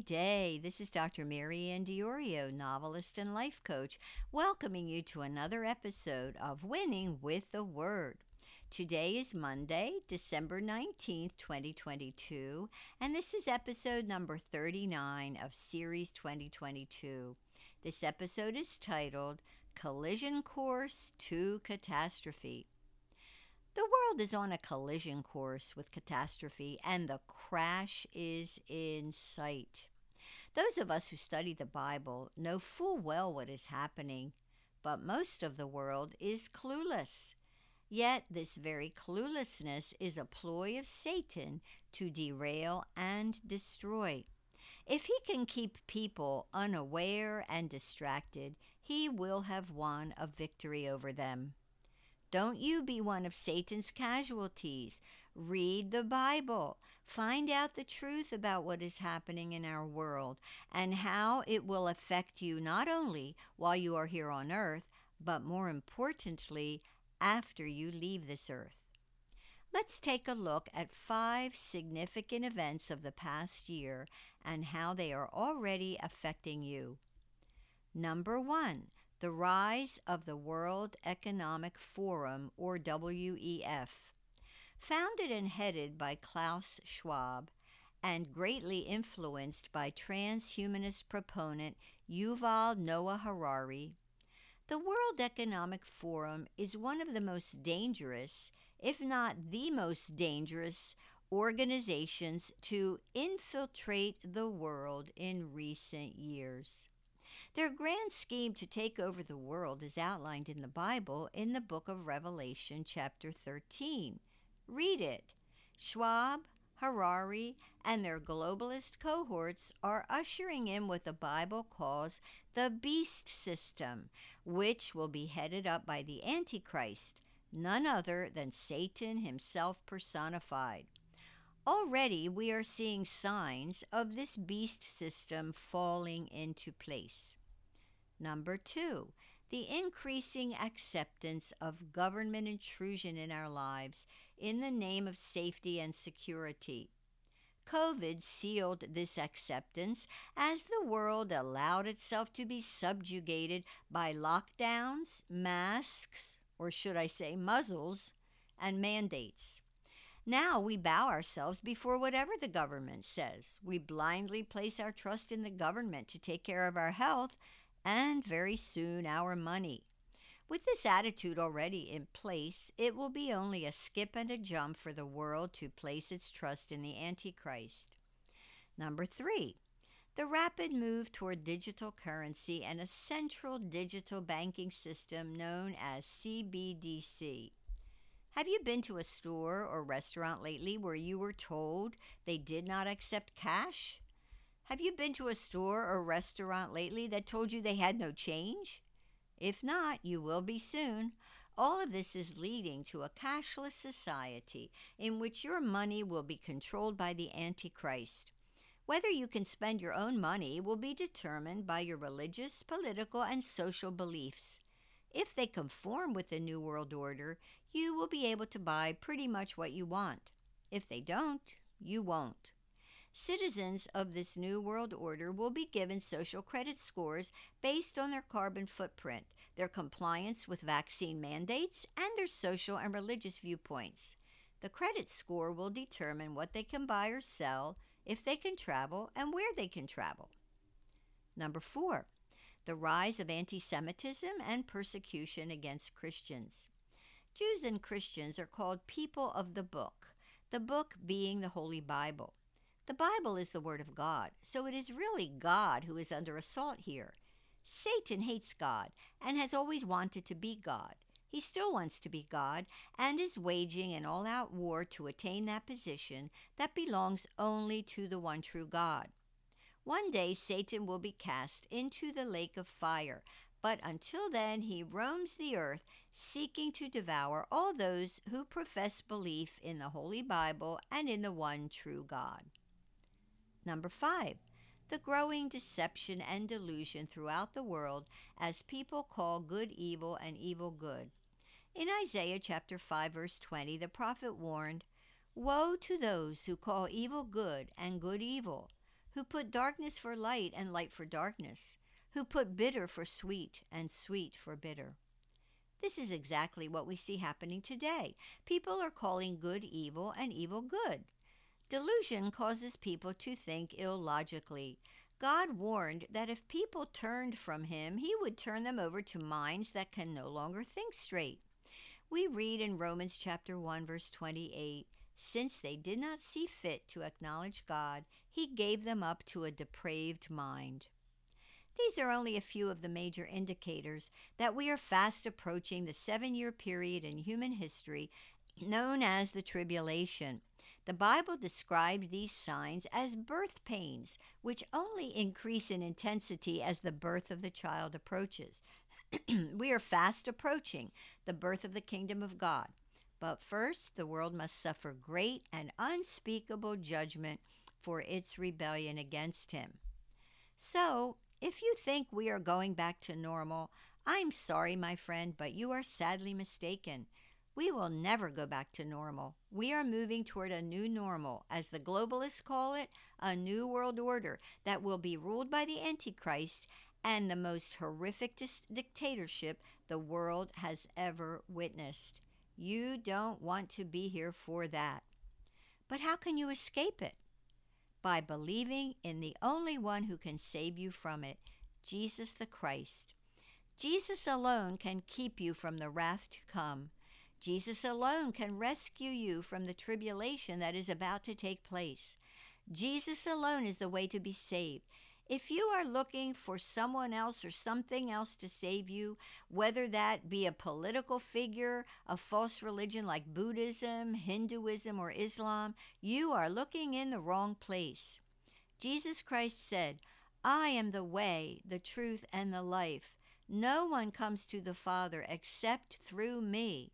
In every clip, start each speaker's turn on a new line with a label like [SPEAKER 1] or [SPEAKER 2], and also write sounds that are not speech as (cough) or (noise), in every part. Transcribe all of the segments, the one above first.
[SPEAKER 1] day. This is Dr. MaryAnn Diorio, novelist and life coach, welcoming you to another episode of Winning with the Word. Today is Monday, December 19th, 2022, and this is episode number 39 of Series 2022. This episode is titled Collision Course to Catastrophe. The world is on a collision course with catastrophe, and the crash is in sight. Those of us who study the Bible know full well what is happening, but most of the world is clueless. Yet, this very cluelessness is a ploy of Satan to derail and destroy. If he can keep people unaware and distracted, he will have won a victory over them. Don't you be one of Satan's casualties. Read the Bible. Find out the truth about what is happening in our world and how it will affect you not only while you are here on earth, but more importantly, after you leave this earth. Let's take a look at five significant events of the past year and how they are already affecting you. Number one, the rise of the World Economic Forum, or WEF. Founded and headed by Klaus Schwab and greatly influenced by transhumanist proponent Yuval Noah Harari, the World Economic Forum is one of the most dangerous, if not the most dangerous, organizations to infiltrate the world in recent years. Their grand scheme to take over the world is outlined in the Bible in the book of Revelation, chapter 13. Read it. Schwab, Harari, and their globalist cohorts are ushering in what the Bible calls the beast system, which will be headed up by the Antichrist, none other than Satan himself personified. Already we are seeing signs of this beast system falling into place. Number two, the increasing acceptance of government intrusion in our lives in the name of safety and security. COVID sealed this acceptance as the world allowed itself to be subjugated by lockdowns, masks, or should I say muzzles, and mandates. Now we bow ourselves before whatever the government says. We blindly place our trust in the government to take care of our health and very soon our money. With this attitude already in place, it will be only a skip and a jump for the world to place its trust in the Antichrist. Number three, the rapid move toward digital currency and a central digital banking system known as CBDC. Have you been to a store or restaurant lately where you were told they did not accept cash? Have you been to a store or restaurant lately that told you they had no change? If not, you will be soon. All of this is leading to a cashless society in which your money will be controlled by the Antichrist. Whether you can spend your own money will be determined by your religious, political, and social beliefs. If they conform with the New World Order, you will be able to buy pretty much what you want. If they don't, you won't. Citizens of this new world order will be given social credit scores based on their carbon footprint, their compliance with vaccine mandates, and their social and religious viewpoints. The credit score will determine what they can buy or sell, if they can travel, and where they can travel. Number four, the rise of anti Semitism and persecution against Christians. Jews and Christians are called people of the book, the book being the Holy Bible. The Bible is the Word of God, so it is really God who is under assault here. Satan hates God and has always wanted to be God. He still wants to be God and is waging an all out war to attain that position that belongs only to the one true God. One day Satan will be cast into the lake of fire, but until then he roams the earth seeking to devour all those who profess belief in the Holy Bible and in the one true God. Number five, the growing deception and delusion throughout the world as people call good evil and evil good. In Isaiah chapter 5 verse 20, the prophet warned, "Woe to those who call evil good and good evil, who put darkness for light and light for darkness, who put bitter for sweet and sweet for bitter. This is exactly what we see happening today. People are calling good evil and evil good. Delusion causes people to think illogically. God warned that if people turned from Him, He would turn them over to minds that can no longer think straight. We read in Romans chapter 1 verse 28, since they did not see fit to acknowledge God, He gave them up to a depraved mind. These are only a few of the major indicators that we are fast approaching the seven year period in human history known as the tribulation. The Bible describes these signs as birth pains, which only increase in intensity as the birth of the child approaches. (clears throat) we are fast approaching the birth of the kingdom of God. But first, the world must suffer great and unspeakable judgment for its rebellion against Him. So, if you think we are going back to normal, I'm sorry, my friend, but you are sadly mistaken. We will never go back to normal. We are moving toward a new normal, as the globalists call it, a new world order that will be ruled by the Antichrist and the most horrific dis- dictatorship the world has ever witnessed. You don't want to be here for that. But how can you escape it? by believing in the only one who can save you from it, Jesus the Christ. Jesus alone can keep you from the wrath to come. Jesus alone can rescue you from the tribulation that is about to take place. Jesus alone is the way to be saved. If you are looking for someone else or something else to save you, whether that be a political figure, a false religion like Buddhism, Hinduism, or Islam, you are looking in the wrong place. Jesus Christ said, I am the way, the truth, and the life. No one comes to the Father except through me.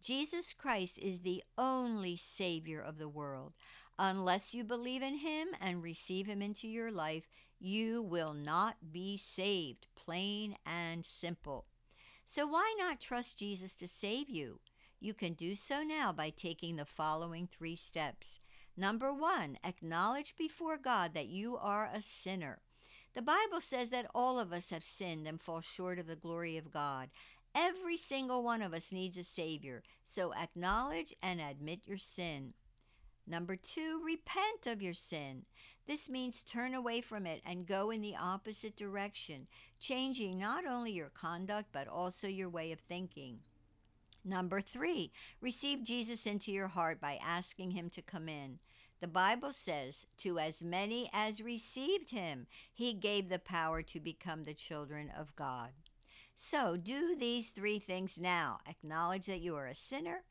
[SPEAKER 1] Jesus Christ is the only Savior of the world. Unless you believe in Him and receive Him into your life, you will not be saved, plain and simple. So, why not trust Jesus to save you? You can do so now by taking the following three steps. Number one, acknowledge before God that you are a sinner. The Bible says that all of us have sinned and fall short of the glory of God. Every single one of us needs a Savior, so acknowledge and admit your sin. Number two, repent of your sin. This means turn away from it and go in the opposite direction, changing not only your conduct but also your way of thinking. Number three, receive Jesus into your heart by asking Him to come in. The Bible says, To as many as received Him, He gave the power to become the children of God. So do these three things now acknowledge that you are a sinner,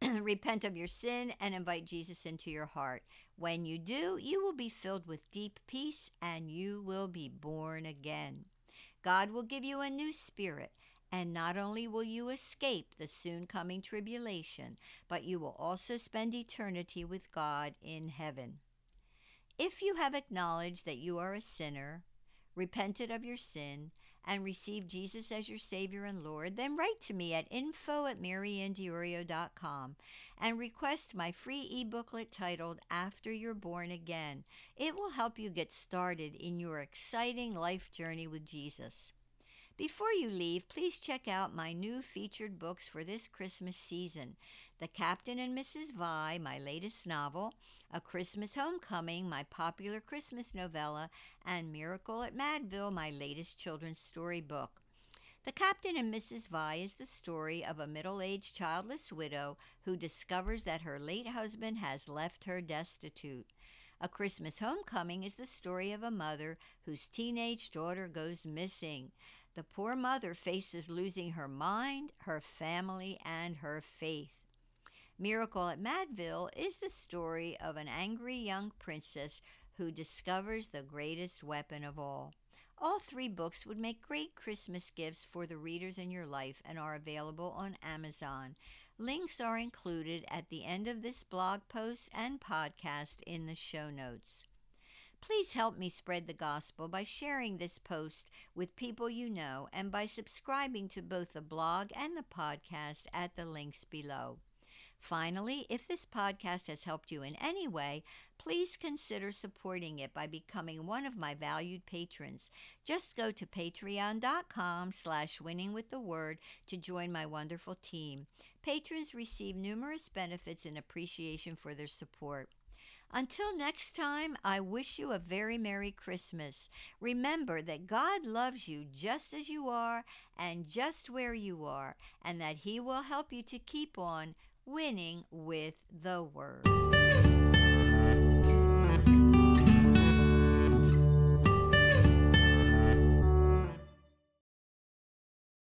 [SPEAKER 1] (clears throat) repent of your sin, and invite Jesus into your heart. When you do, you will be filled with deep peace and you will be born again. God will give you a new spirit, and not only will you escape the soon coming tribulation, but you will also spend eternity with God in heaven. If you have acknowledged that you are a sinner, repented of your sin, and receive Jesus as your Savior and Lord, then write to me at info at maryanndiorio.com and request my free e-booklet titled After You're Born Again. It will help you get started in your exciting life journey with Jesus. Before you leave, please check out my new featured books for this Christmas season The Captain and Mrs. Vi, my latest novel, A Christmas Homecoming, my popular Christmas novella, and Miracle at Madville, my latest children's story book. The Captain and Mrs. Vi is the story of a middle aged childless widow who discovers that her late husband has left her destitute. A Christmas Homecoming is the story of a mother whose teenage daughter goes missing. The poor mother faces losing her mind, her family, and her faith. Miracle at Madville is the story of an angry young princess who discovers the greatest weapon of all. All three books would make great Christmas gifts for the readers in your life and are available on Amazon. Links are included at the end of this blog post and podcast in the show notes. Please help me spread the gospel by sharing this post with people you know and by subscribing to both the blog and the podcast at the links below. Finally, if this podcast has helped you in any way, please consider supporting it by becoming one of my valued patrons. Just go to patreon.com slash winning with the word to join my wonderful team. Patrons receive numerous benefits in appreciation for their support. Until next time, I wish you a very Merry Christmas. Remember that God loves you just as you are and just where you are, and that He will help you to keep on winning with the Word.